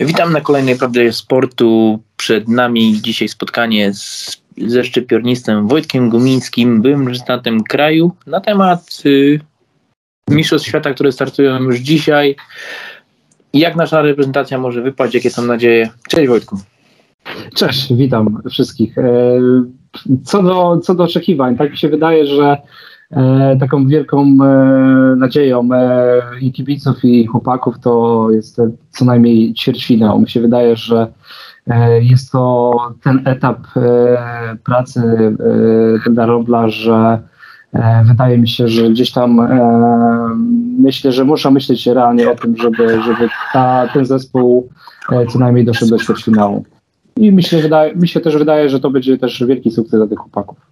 Witam na kolejnej Prawdzie Sportu. Przed nami dzisiaj spotkanie z, ze szczypiornistem Wojtkiem Gumińskim, byłym reprezentantem kraju na temat y, Mistrzostw Świata, które startują już dzisiaj. Jak nasza reprezentacja może wypaść? Jakie są nadzieje? Cześć Wojtku. Cześć, witam wszystkich. E, co do, co do oczekiwań, tak mi się wydaje, że e, taką wielką e, nadzieją i kibiców, i chłopaków to jest co najmniej ćwierćfinał. Mi się wydaje, że jest to ten etap pracy dla Robla, że wydaje mi się, że gdzieś tam myślę, że muszę myśleć realnie o tym, żeby, żeby ta, ten zespół co najmniej doszedł do ćwierćfinału. I myślę, wydaje, mi się też wydaje, że to będzie też wielki sukces dla tych chłopaków.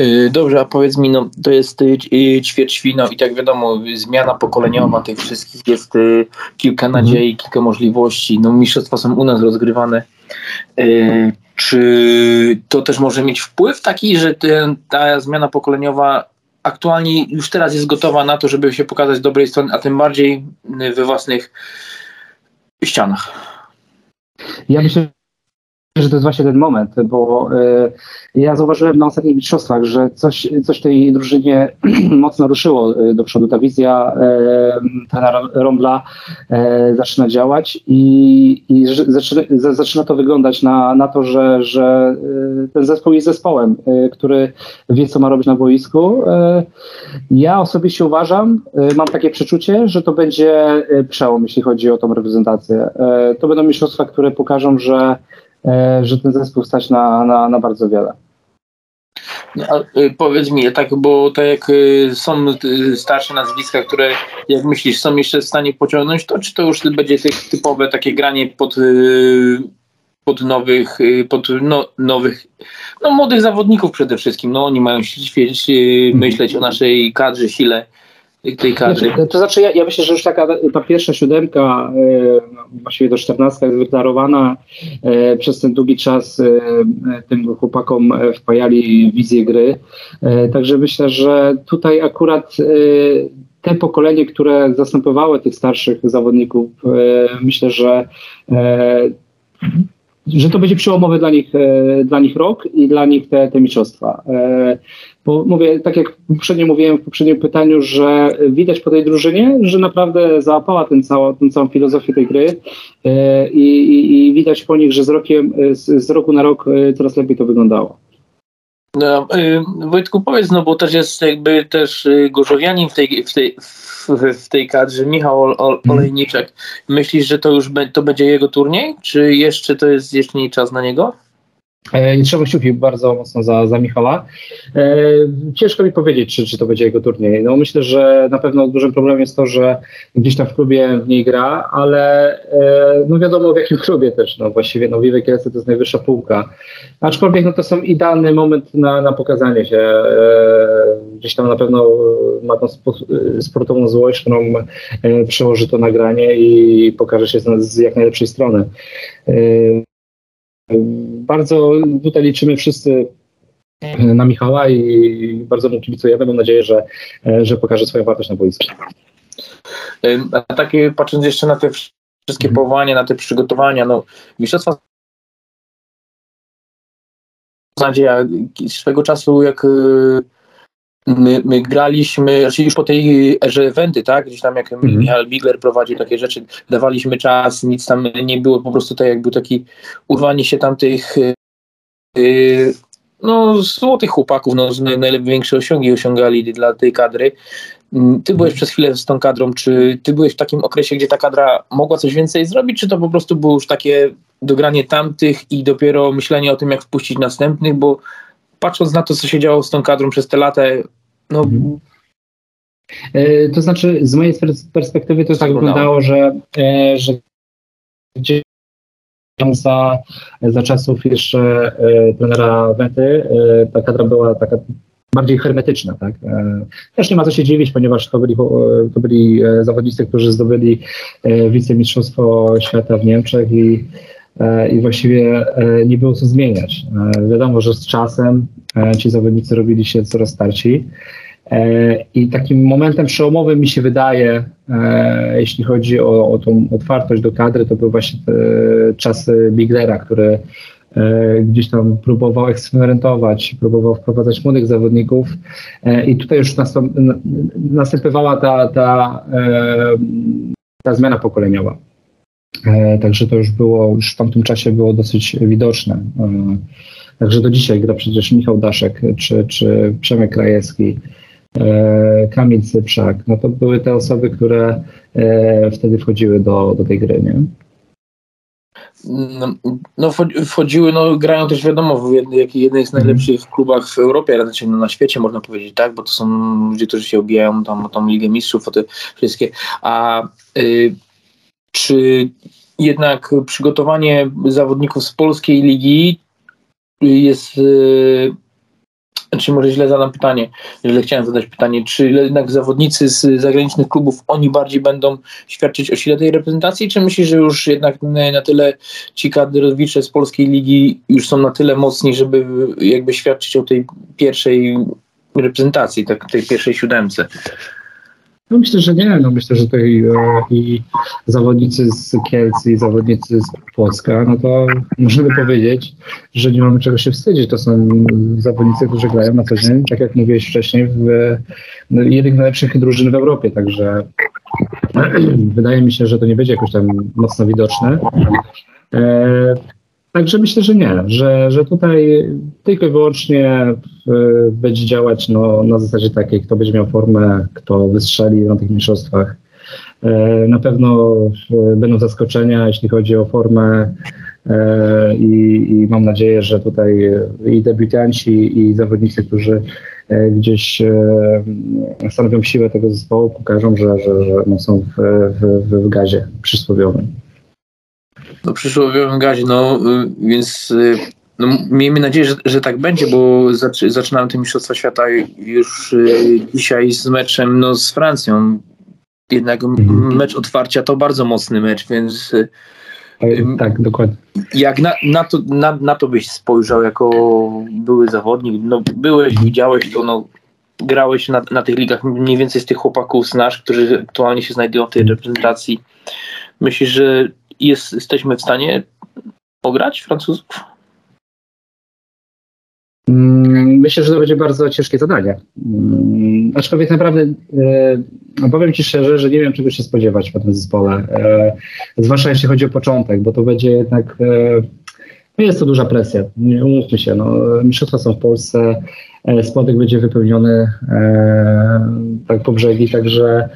Y, dobrze, a powiedz mi, no to jest y, y, ćwierćwino i tak wiadomo, zmiana pokoleniowa tych wszystkich jest kilka mhm. nadziei, kilka możliwości. No mistrzostwa są u nas rozgrywane. Czy to też może mieć wpływ taki, że ten, ta zmiana pokoleniowa aktualnie już teraz jest gotowa na to, żeby się pokazać z dobrej strony, a tym bardziej we własnych ścianach? Ja myślę, że to jest właśnie ten moment, bo y, ja zauważyłem na ostatnich mistrzostwach, że coś, coś tej drużynie mocno ruszyło y, do przodu. Ta wizja y, trenera Rombla y, zaczyna działać i, i zaczyna, zaczyna, to wyglądać na, na to, że, że ten zespół jest zespołem, który wie, co ma robić na boisku. Ja osobiście uważam, mam takie przeczucie, że to będzie przełom, jeśli chodzi o tą reprezentację. To będą mistrzostwa, które pokażą, że że ten zespół stać na, na, na bardzo wiele. No, y, powiedz mi, tak, bo tak jak y, są y, starsze nazwiska, które jak myślisz, są jeszcze w stanie pociągnąć, to czy to już będzie typowe takie granie pod, pod nowych, pod no, nowych, no młodych zawodników przede wszystkim. No oni mają myśleć o naszej kadrze, sile tej kadry. Znaczy, to znaczy, ja, ja, myślę, że już taka ta pierwsza siódemka, e, właściwie do 14 jest wyklarowana. E, przez ten długi czas e, tym chłopakom wpajali wizję gry. E, także myślę, że tutaj akurat e, te pokolenie, które zastępowały tych starszych zawodników, e, myślę, że że to będzie przełomowy dla nich, dla nich rok i dla nich te, te mistrzostwa. Bo mówię, tak jak poprzednio mówiłem w poprzednim pytaniu, że widać po tej drużynie, że naprawdę załapała ten całą, tę całą filozofię tej gry e, i, i, i widać po nich, że z, rokiem, z, z roku na rok e, coraz lepiej to wyglądało. No, Wojtku, powiedz, no bo też jest jakby też Gorzowianin w tej, w tej, w, tej kadrze, Michał mhm. Olejniczek. Myślisz, że to już be, to będzie jego turniej, czy jeszcze to jest jeszcze nie czas na niego? E, I trzeba kciuki bardzo mocno za, za Michała. E, ciężko mi powiedzieć, czy, czy to będzie jego turniej. No myślę, że na pewno dużym problemem jest to, że gdzieś tam w klubie w niej gra, ale e, no wiadomo w jakim klubie też. No właściwie no Vivek to jest najwyższa półka. Aczkolwiek no to są idealny moment na, na pokazanie się. Gdzieś tam na pewno ma tą sportową złość, którą przełoży to nagranie i pokaże się z jak najlepszej strony. Bardzo tutaj liczymy wszyscy na Michała i bardzo mu kibicujemy. Mam nadzieję, że, że pokaże swoją wartość na boisku. A takie patrząc jeszcze na te wszystkie mhm. powołania, na te przygotowania, no mistrzostwa nadzieja swego czasu jak my, my graliśmy, znaczy już po tej erze eventy, tak? Gdzieś tam jak mm. Michał Bigler prowadził takie rzeczy, dawaliśmy czas, nic tam nie było, po prostu tak jak był taki urwanie się tamtych yy, no złotych chłopaków, no największe osiągi osiągali dla tej kadry. Mm, ty byłeś przez chwilę z tą kadrą, czy ty byłeś w takim okresie, gdzie ta kadra mogła coś więcej zrobić, czy to po prostu było już takie dogranie tamtych i dopiero myślenie o tym, jak wpuścić następnych, bo patrząc na to, co się działo z tą kadrą przez te lata, no... Mhm. E, to znaczy, z mojej perspektywy to tak wyglądało, że, e, że gdzieś za, za czasów jeszcze e, trenera Wenty ta kadra była taka bardziej hermetyczna. Tak? Też nie ma co się dziwić, ponieważ to byli, to byli zawodnicy, którzy zdobyli wicemistrzostwo świata w Niemczech i i właściwie e, nie było co zmieniać. E, wiadomo, że z czasem ci zawodnicy robili się coraz starsi. I takim momentem przełomowym mi się wydaje, jeśli chodzi o, o tą otwartość do kadry, to był właśnie czasy Biglera, który gdzieś tam próbował eksperymentować, próbował wprowadzać młodych zawodników i tutaj już następowała ta, ta, ta zmiana pokoleniowa. E, także to już było, już w tamtym czasie było dosyć widoczne. E, także do dzisiaj gra przecież Michał Daszek czy, czy Przemek Krajewski, e, Kamil Cyprzak. No to były te osoby, które wtedy wchodziły do, do tej gry, nie? No, no wchodziły, no grają też wiadomo w jednej, z najlepszych klubach w Europie, raczej no, na świecie można powiedzieć, tak, bo to są ludzie, którzy się obijają tam tą Ligę Mistrzów, o te wszystkie, a y, czy jednak przygotowanie zawodników z polskiej ligi jest. Yy, czy może źle zadam pytanie, źle chciałem zadać pytanie, czy jednak zawodnicy z zagranicznych klubów, oni bardziej będą świadczyć o sile tej reprezentacji, czy myślisz, że już jednak na tyle ci kadrowicze z polskiej ligi już są na tyle mocni, żeby jakby świadczyć o tej pierwszej reprezentacji, tak, tej pierwszej siódemce? No myślę, że nie. No myślę, że tutaj e, i zawodnicy z Kielc i zawodnicy z Płocka, no to możemy powiedzieć, że nie mamy czego się wstydzić. To są zawodnicy, którzy grają na co dzień, tak jak mówiłeś wcześniej, w no, jednych najlepszych drużyn w Europie, także wydaje mi się, że to nie będzie jakoś tam mocno widoczne. Także myślę, że nie, że, że tutaj tylko i wyłącznie e, będzie działać no, na zasadzie takiej, kto będzie miał formę, kto wystrzeli na tych mistrzostwach. E, na pewno e, będą zaskoczenia, jeśli chodzi o formę i, i mam nadzieję, że tutaj i debiutanci, i zawodnicy, którzy gdzieś stanowią siłę tego zespołu, pokażą, że, że, że no są w, w, w gazie przysłowiowym no, przysłowiowym gazie, no y, więc y, no, miejmy nadzieję, że, że tak będzie, bo zaczynamy te Mistrzostwa Świata już y, dzisiaj z meczem no, z Francją. Jednak mhm. mecz otwarcia to bardzo mocny mecz, więc tak, dokładnie. Jak na, na, to, na, na to byś spojrzał jako były zawodnik, no byłeś, widziałeś to, no grałeś na, na tych ligach, mniej więcej z tych chłopaków znasz, którzy aktualnie się znajdują w tej reprezentacji. Myślisz, że jest, jesteśmy w stanie pograć Francuzów? Mm, myślę, że to będzie bardzo ciężkie zadanie. Mm, aczkolwiek naprawdę e, powiem Ci szczerze, że nie wiem czego się spodziewać po tym zespole. E, zwłaszcza jeśli chodzi o początek, bo to będzie jednak e, no jest to duża presja. Nie umówmy się, no, mistrzostwa są w Polsce, e, spodek będzie wypełniony e, po brzegi, także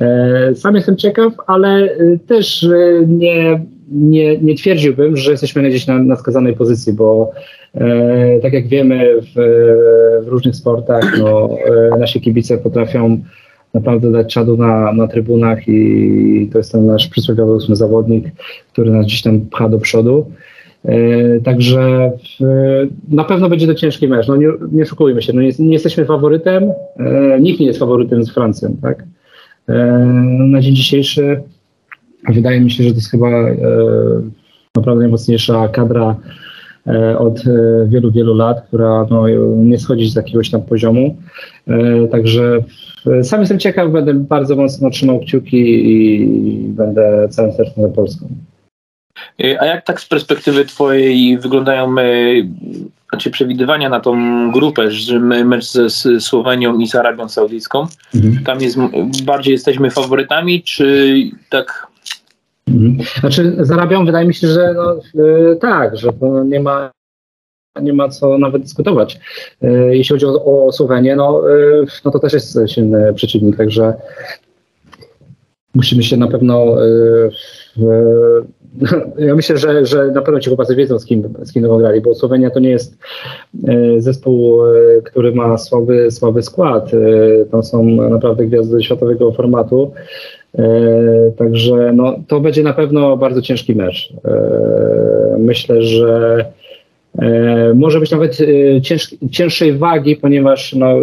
e, sam jestem ciekaw, ale e, też e, nie, nie, nie twierdziłbym, że jesteśmy gdzieś na, na skazanej pozycji, bo e, tak jak wiemy w, w różnych sportach, no, nasi kibice potrafią naprawdę dać czadu na, na trybunach i to jest ten nasz przysłowiowy zawodnik, który nas gdzieś tam pcha do przodu. E, także na pewno będzie to ciężki mecz. No nie, nie szukujmy się, no nie, nie, jesteśmy faworytem, e, nikt nie jest faworytem z Francją, tak? E, na dzień dzisiejszy wydaje mi się, że to jest chyba naprawdę najmocniejsza kadra od wielu, wielu lat, która no, nie schodzi z jakiegoś tam poziomu. Także sam jestem ciekaw, będę bardzo mocno trzymał kciuki i będę całym sercem za Polską. Y, a jak tak z perspektywy twojej wyglądają y, znaczy przewidywania na tą grupę, że my mecz ze Słowenią i z Arabią Saudyjską? Mhm. Tam jest bardziej jesteśmy faworytami, czy tak? Mhm. Znaczy z Arabią wydaje mi się, że no, yy, tak, że nie ma nie ma co nawet dyskutować. Yy, jeśli chodzi o, o Słowenię, no, yy, no to też jest silny przeciwnik, także musimy się na pewno ja myślę, że, że na pewno ci chłopacy wiedzą, z kim, z kim będą grali, bo Słowenia to nie jest e, zespół, e, który ma słaby, słaby skład. E, tam są naprawdę gwiazdy światowego formatu. Także no, to będzie na pewno bardzo ciężki mecz. Myślę, że może być nawet cięż, cięższej wagi, ponieważ no,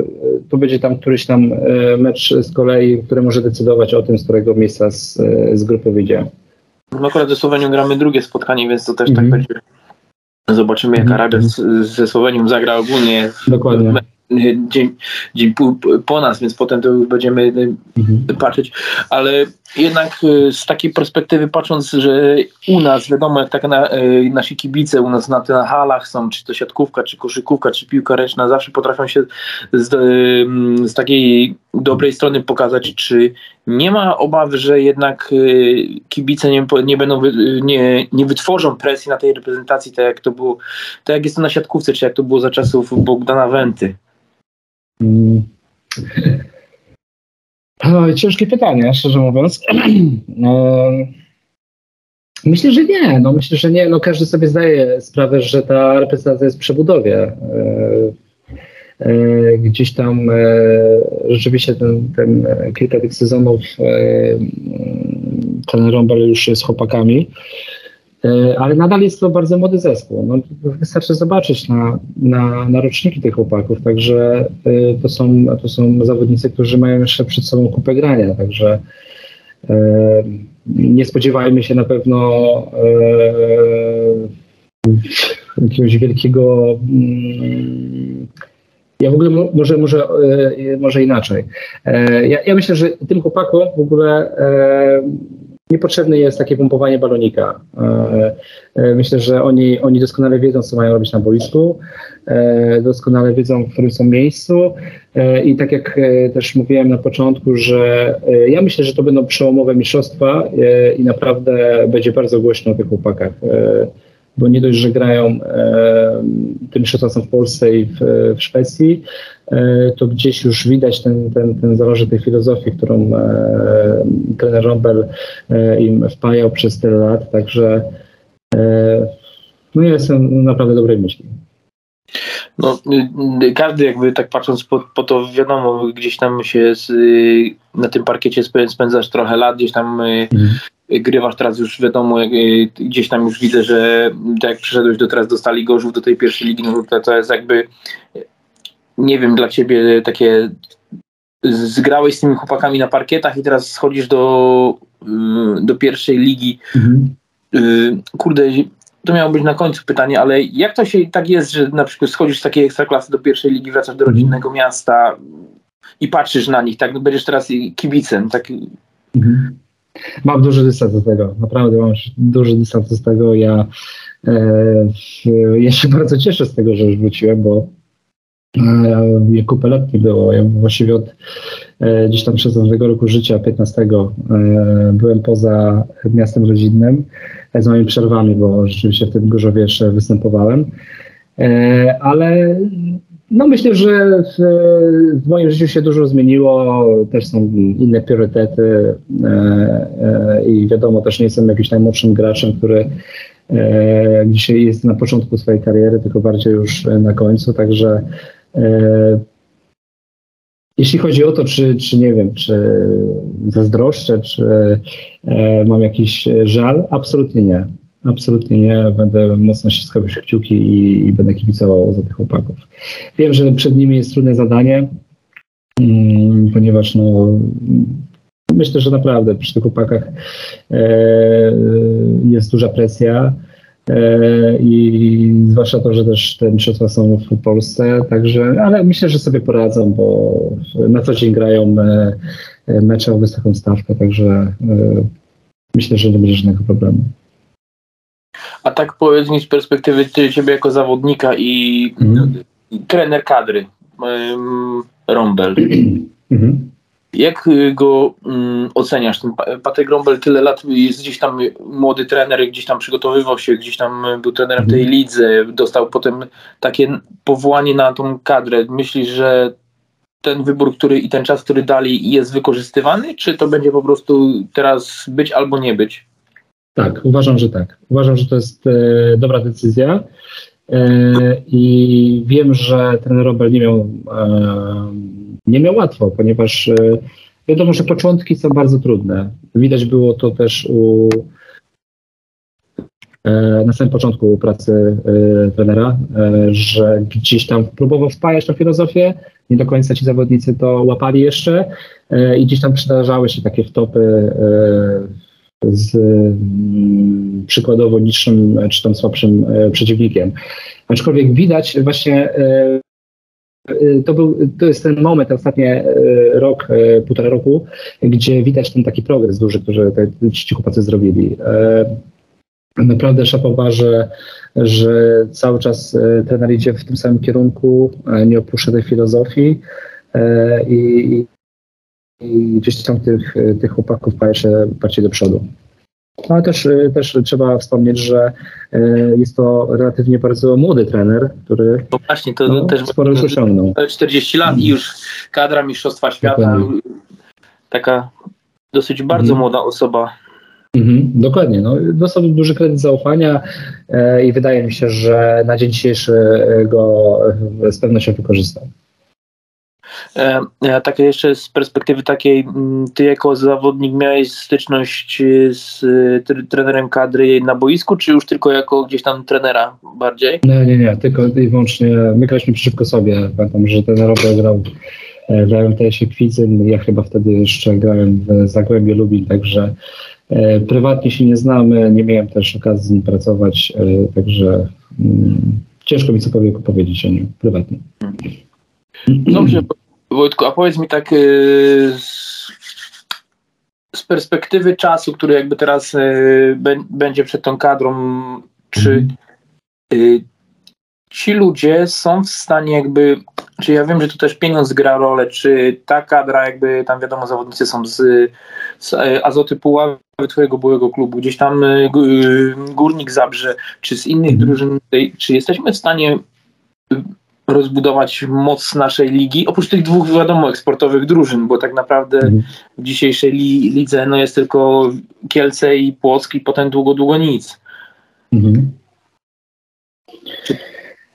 to będzie tam któryś tam mecz z kolei, który może decydować o tym, z którego miejsca z, z grupy wyjdzie. No akurat ze Słowenią gramy drugie spotkanie, więc to też mm -hmm. tak mhm. będzie. Zobaczymy, jak mm -hmm. Arabia z, ze Słowenią zagra ogólnie. Dokładnie. dzień, dzień po nas, więc potem to już będziemy mhm. patrzeć, ale jednak z takiej perspektywy patrząc, że u nas, wiadomo jak tak na, nasi kibice u nas na, na halach są, czy to siatkówka, czy koszykówka, czy piłka ręczna, zawsze potrafią się z, z takiej dobrej strony pokazać, czy nie ma obawy, że jednak kibice nie, nie będą, nie, nie wytworzą presji na tej reprezentacji, tak jak to było, tak jak jest to na siatkówce, czy jak to było za czasów Bogdana Wenty? Ciężkie pytanie, szczerze mówiąc. E, myślę, że nie. No, myślę, że nie. No, każdy sobie zdaje sprawę, że ta reprezentacja jest w przebudowie. E, e, gdzieś tam rzeczywiście ten, ten kilka tych sezonów ten Rombel już jest chłopakami. E, ale nadal jest to bardzo młody zespół. No, wystarczy zobaczyć na, na, na roczniki tych chłopaków, także e, to są, to są zawodnicy, którzy mają jeszcze przed sobą kupę grania, także e, nie spodziewajmy się na pewno jakiegoś wielkiego mm, ja w ogóle może, może, może inaczej. Ja, ja myślę, że tym chłopakom w ogóle niepotrzebne jest takie pompowanie balonika. E, e, myślę, że oni, oni doskonale wiedzą, co mają robić na boisku, e, doskonale wiedzą, w którym są miejscu i tak jak też mówiłem na początku, że ja myślę, że to będą przełomowe mistrzostwa i naprawdę będzie bardzo głośno o tych chłopakach bo nie dość, że grają e, tym mistrzostwa w Polsce i w, w Szwecji, e, to gdzieś już widać ten, ten, ten założek tej filozofii, którą e, trener Rombel e, im wpajał przez tyle lat, także e, no ja jestem naprawdę dobrej myśli. No, y, każdy jakby tak patrząc po, po, to wiadomo, gdzieś tam się z, na tym parkiecie spędzasz trochę lat, gdzieś tam mm grywasz teraz już wiadomo, gdzieś tam już widzę, że tak jak przyszedłeś do teraz do Stali Gorzów, do tej pierwszej ligi, no to, to jest jakby nie wiem, dla ciebie takie zgrałeś z tymi chłopakami na parkietach i teraz schodzisz do, y, do pierwszej ligi. Mhm. Y, kurde, to miało być na końcu pytanie, ale jak to się tak jest, że na przykład schodzisz z takiej ekstraklasy do pierwszej ligi, wracasz do rodzinnego mhm. miasta i patrzysz na nich, tak? Będziesz teraz kibicem, tak? Mhm. Mam duży dystans do tego, naprawdę mam duży dystans do tego. Ja, e, ja się bardzo cieszę z tego, że już wróciłem, bo e, kupę lat nie było. Ja właściwie od e, gdzieś tam 16 roku życia, 15, e, byłem poza miastem rodzinnym z moimi przerwami, bo rzeczywiście w tym Gorzowie jeszcze występowałem. E, ale no myślę, że w, w, moim życiu się dużo zmieniło, też są inne priorytety e, e, i wiadomo, też nie jestem jakimś najmłodszym graczem, który e, dzisiaj jest na początku swojej kariery, tylko bardziej już na końcu, także e, jeśli chodzi o to, czy, czy nie wiem, czy zazdroszczę, czy e, mam jakiś żal, absolutnie nie. Absolutnie nie. Będę mocno ściskał już kciuki i, i, będę kibicował za tych chłopaków. Wiem, że przed nimi jest trudne zadanie, mm, ponieważ no, myślę, że naprawdę przy tych chłopakach e, jest duża presja. E, I zwłaszcza to, że też te mistrzostwa są w Polsce, także, ale myślę, że sobie poradzą, bo na co dzień grają e, mecze o wysoką stawkę, także e, myślę, że nie będzie żadnego problemu. A tak powiedz mi z perspektywy ciebie jako zawodnika i mm. trener kadry, um, Rombel. Mm. Jak go um, oceniasz? Ten Patryk Rombel tyle lat jest gdzieś tam młody trener, gdzieś tam przygotowywał się, gdzieś tam był trenerem tej mhm. lidze, dostał potem takie powołanie na tą kadrę. Myślisz, że ten wybór, który i ten czas, który dali jest wykorzystywany, czy to będzie po prostu teraz być albo nie być? Tak, uważam, że tak. Uważam, że to jest e, dobra decyzja. E, I wiem, że ten Robert nie miał, e, nie miał łatwo, ponieważ e, wiadomo, że początki są bardzo trudne. Widać było to też u, e, na samym początku pracy e, trenera, że gdzieś tam próbował wpajać tą filozofię, nie do końca ci zawodnicy to łapali jeszcze i gdzieś tam przydarzały się takie wtopy z mm, przykładowo niższym czy tam słabszym e, przeciwnikiem. Aczkolwiek widać właśnie e, to, był, to jest ten moment, ostatni rok, półtora roku, gdzie widać ten taki progres duży, który ci chłopacy zrobili. Naprawdę szapowa, że, że cały czas trener idzie w tym samym kierunku, nie opuszcza tej filozofii i, i gdzieś tam tych, tych chłopaków patrzy, patrzy do przodu. No ale też, też trzeba wspomnieć, że e, jest to relatywnie bardzo młody trener, który no właśnie, to no, też sporo już osiągnął. 40 lat i już kadra Mistrzostwa Świata, Dokładnie. taka dosyć bardzo mhm. młoda osoba. Mhm, dokładnie. No, dostał duży kredyt zaufania e, i wydaje mi się, że na dzień dzisiejszy go z pewnością wykorzystał. E, takie jeszcze z perspektywy takiej, mm, ty jako zawodnik miałeś styczność e, z trenerem kadry na boisku, czy już tylko jako gdzieś tam trenera bardziej? Nie, nie, nie, tylko i wyłącznie my graliśmy przeciwko sobie. Pamiętam, że trenerowie grał e, grałem w się Kwizyn, ja chyba wtedy jeszcze grałem w Zagłębie Lubin, także e, prywatnie się nie znamy, nie miałem też okazji z nim pracować, e, także mm, ciężko mi cokolwiek powiedzieć o nim prywatnie. Dobrze, Wojtku, a powiedz mi tak y, z perspektywy czasu, który jakby teraz y, będzie przed tą kadrą, czy mhm. y, ci ludzie są w stanie jakby, czy ja wiem, że tu też pieniądz gra rolę, czy ta kadra jakby, tam wiadomo, zawodnicy są z, z Azoty Puławy, twojego byłego klubu, gdzieś tam Górnik Zabrze, czy z innych mhm. drużyn, czy jesteśmy w stanie rozbudować moc naszej ligi, oprócz tych dwóch, wiadomo, eksportowych drużyn, bo tak naprawdę mhm. w dzisiejszej li, lidze no, jest tylko Kielce i Płock i potem długo, długo nic. Mhm. Czy,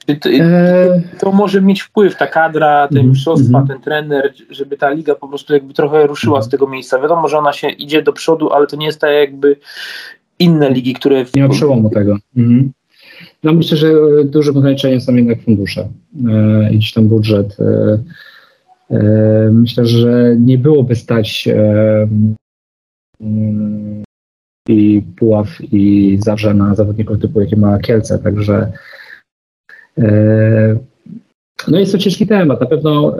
czy to, e... to, może mieć wpływ, ta kadra, te mhm. mistrzostwa, mhm. ten trener, żeby ta liga po prostu jakby trochę ruszyła z tego miejsca. Wiadomo, że ona się idzie do przodu, ale to nie jest tak jakby inne ligi, które... Nie ma przełomu tego. Mhm. No myślę, że dużym ograniczeniem są jednak fundusze e, i gdzieś tam budżet. E, e, myślę, że nie byłoby stać mm, i Puław i Zabrze na zawodników typu, jakie ma Kielce, także no jest to ciężki temat. Na pewno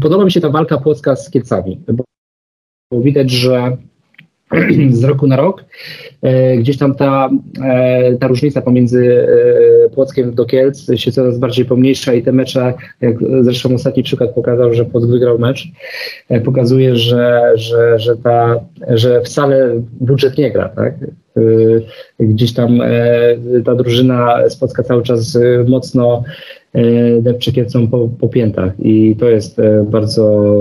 podoba mi się ta walka płocka z Kielcami, bo widać, że z roku na rok. E, gdzieś tam ta, e, ta różnica pomiędzy e, Płockiem do Kielc się coraz bardziej pomniejsza i te mecze, jak zresztą ostatni przykład pokazał, że Płock wygrał mecz, pokazuje, że, że, że, ta, że wcale budżet nie gra. Tak? Gdzieś tam ta drużyna z Płocka cały czas mocno depcze Kielcom po, po piętach i to jest bardzo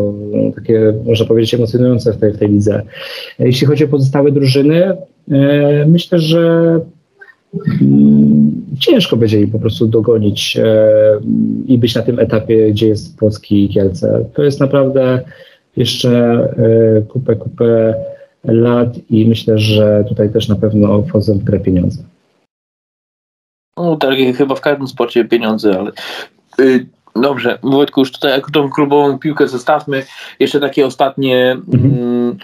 takie, można powiedzieć, emocjonujące w tej, w tej lidze. Jeśli chodzi o pozostałe drużyny, E, myślę, że mm, ciężko będzie im po prostu dogonić e, i być na tym etapie, gdzie jest Polski Kielce. To jest naprawdę jeszcze e, kupę, kupę lat i myślę, że tutaj też na pewno wchodzą w grę pieniądze. No tak, chyba w każdym sporcie pieniądze, ale y, dobrze, Wojtku, już tutaj tą klubową piłkę zostawmy. Jeszcze takie ostatnie mhm. Mm,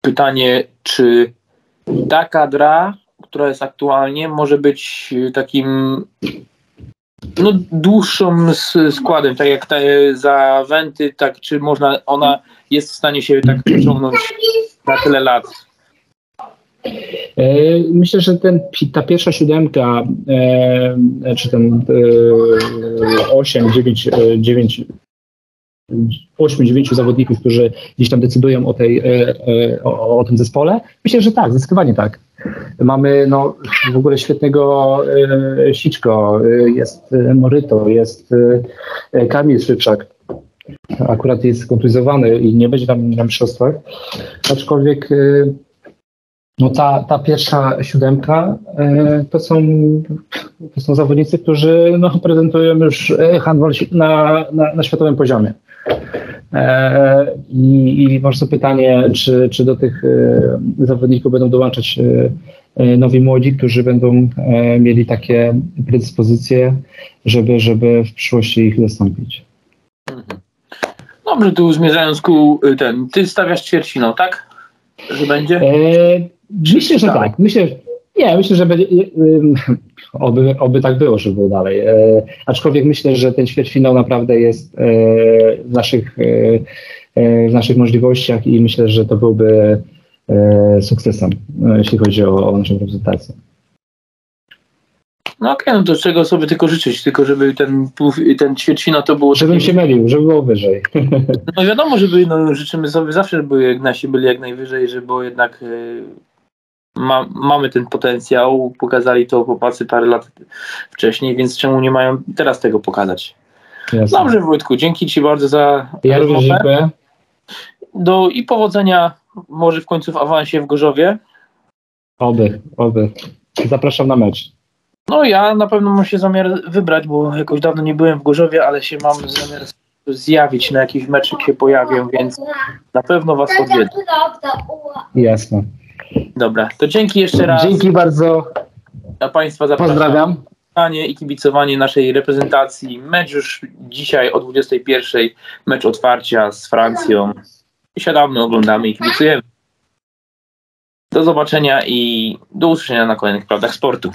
pytanie, czy ta kadra, która jest aktualnie, może być takim no, dłuższym składem, tak jak te za Wenty, tak czy można, ona jest w stanie się tak ciągnąć na tyle lat? E, myślę, że ten, ta pierwsza siódemka, e, czy ten e, 8, 9, 9 8 dziewięciu zawodników, którzy gdzieś tam decydują o, tej, e, o, o, tym zespole? Myślę, że tak, zdecydowanie tak. Mamy no, w ogóle świetnego e, Siczko, jest Moryto, jest Kamil Szybczak. Akurat jest kontuzjowany i nie będzie tam na mistrzostwach. Aczkolwiek no ta, ta pierwsza siódemka to są, to są zawodnicy, którzy no, prezentują już handball na, na, na światowym poziomie. E, I, I może pytanie, czy, czy do tych e, zawodników będą dołączać e, nowi młodzi, którzy będą mieli takie predyspozycje, żeby, żeby w przyszłości ich zastąpić. Mhm. Dobrze, tu zmierzając ku ten, ty stawiasz ćwierćfinał, tak? Że będzie? E, myślę, że tak. Myślę, Nie, myślę, że będzie, oby, oby tak było, żeby było dalej. E, aczkolwiek myślę, że ten ćwierćfinał naprawdę jest e, w naszych, e, w naszych możliwościach i myślę, że to byłby sukcesem, jeśli chodzi o, o naszą reprezentację. No okej, okay, no to czego sobie tylko życzyć, tylko żeby ten, ten ćwierćfinał to było... Żebym takie... się mylił, żeby było wyżej. No wiadomo, żeby no, życzymy sobie zawsze, żeby nasi byli jak najwyżej, żeby było jednak ma, mamy ten potencjał, pokazali to chłopacy parę lat wcześniej, więc czemu nie mają teraz tego pokazać? Jasne. Dobrze Wojtku, dzięki Ci bardzo za Ja dziękuję. Do, I powodzenia może w końcu w awansie w Gorzowie. Oby, oby. Zapraszam na mecz. No ja na pewno mam się zamiar wybrać, bo jakoś dawno nie byłem w Gorzowie, ale się mam zamiar zjawić na jakiś meczek się pojawię, więc na pewno Was odwiedzę. Jasne. Dobra, to dzięki jeszcze raz. Dzięki bardzo. A Państwa zapraszam. Pozdrawiam. I kibicowanie naszej reprezentacji. Mecz już dzisiaj o 21. Mecz otwarcia z Francją. Siadamy, oglądamy i kibicujemy. Do zobaczenia i do usłyszenia na kolejnych prawdach sportu.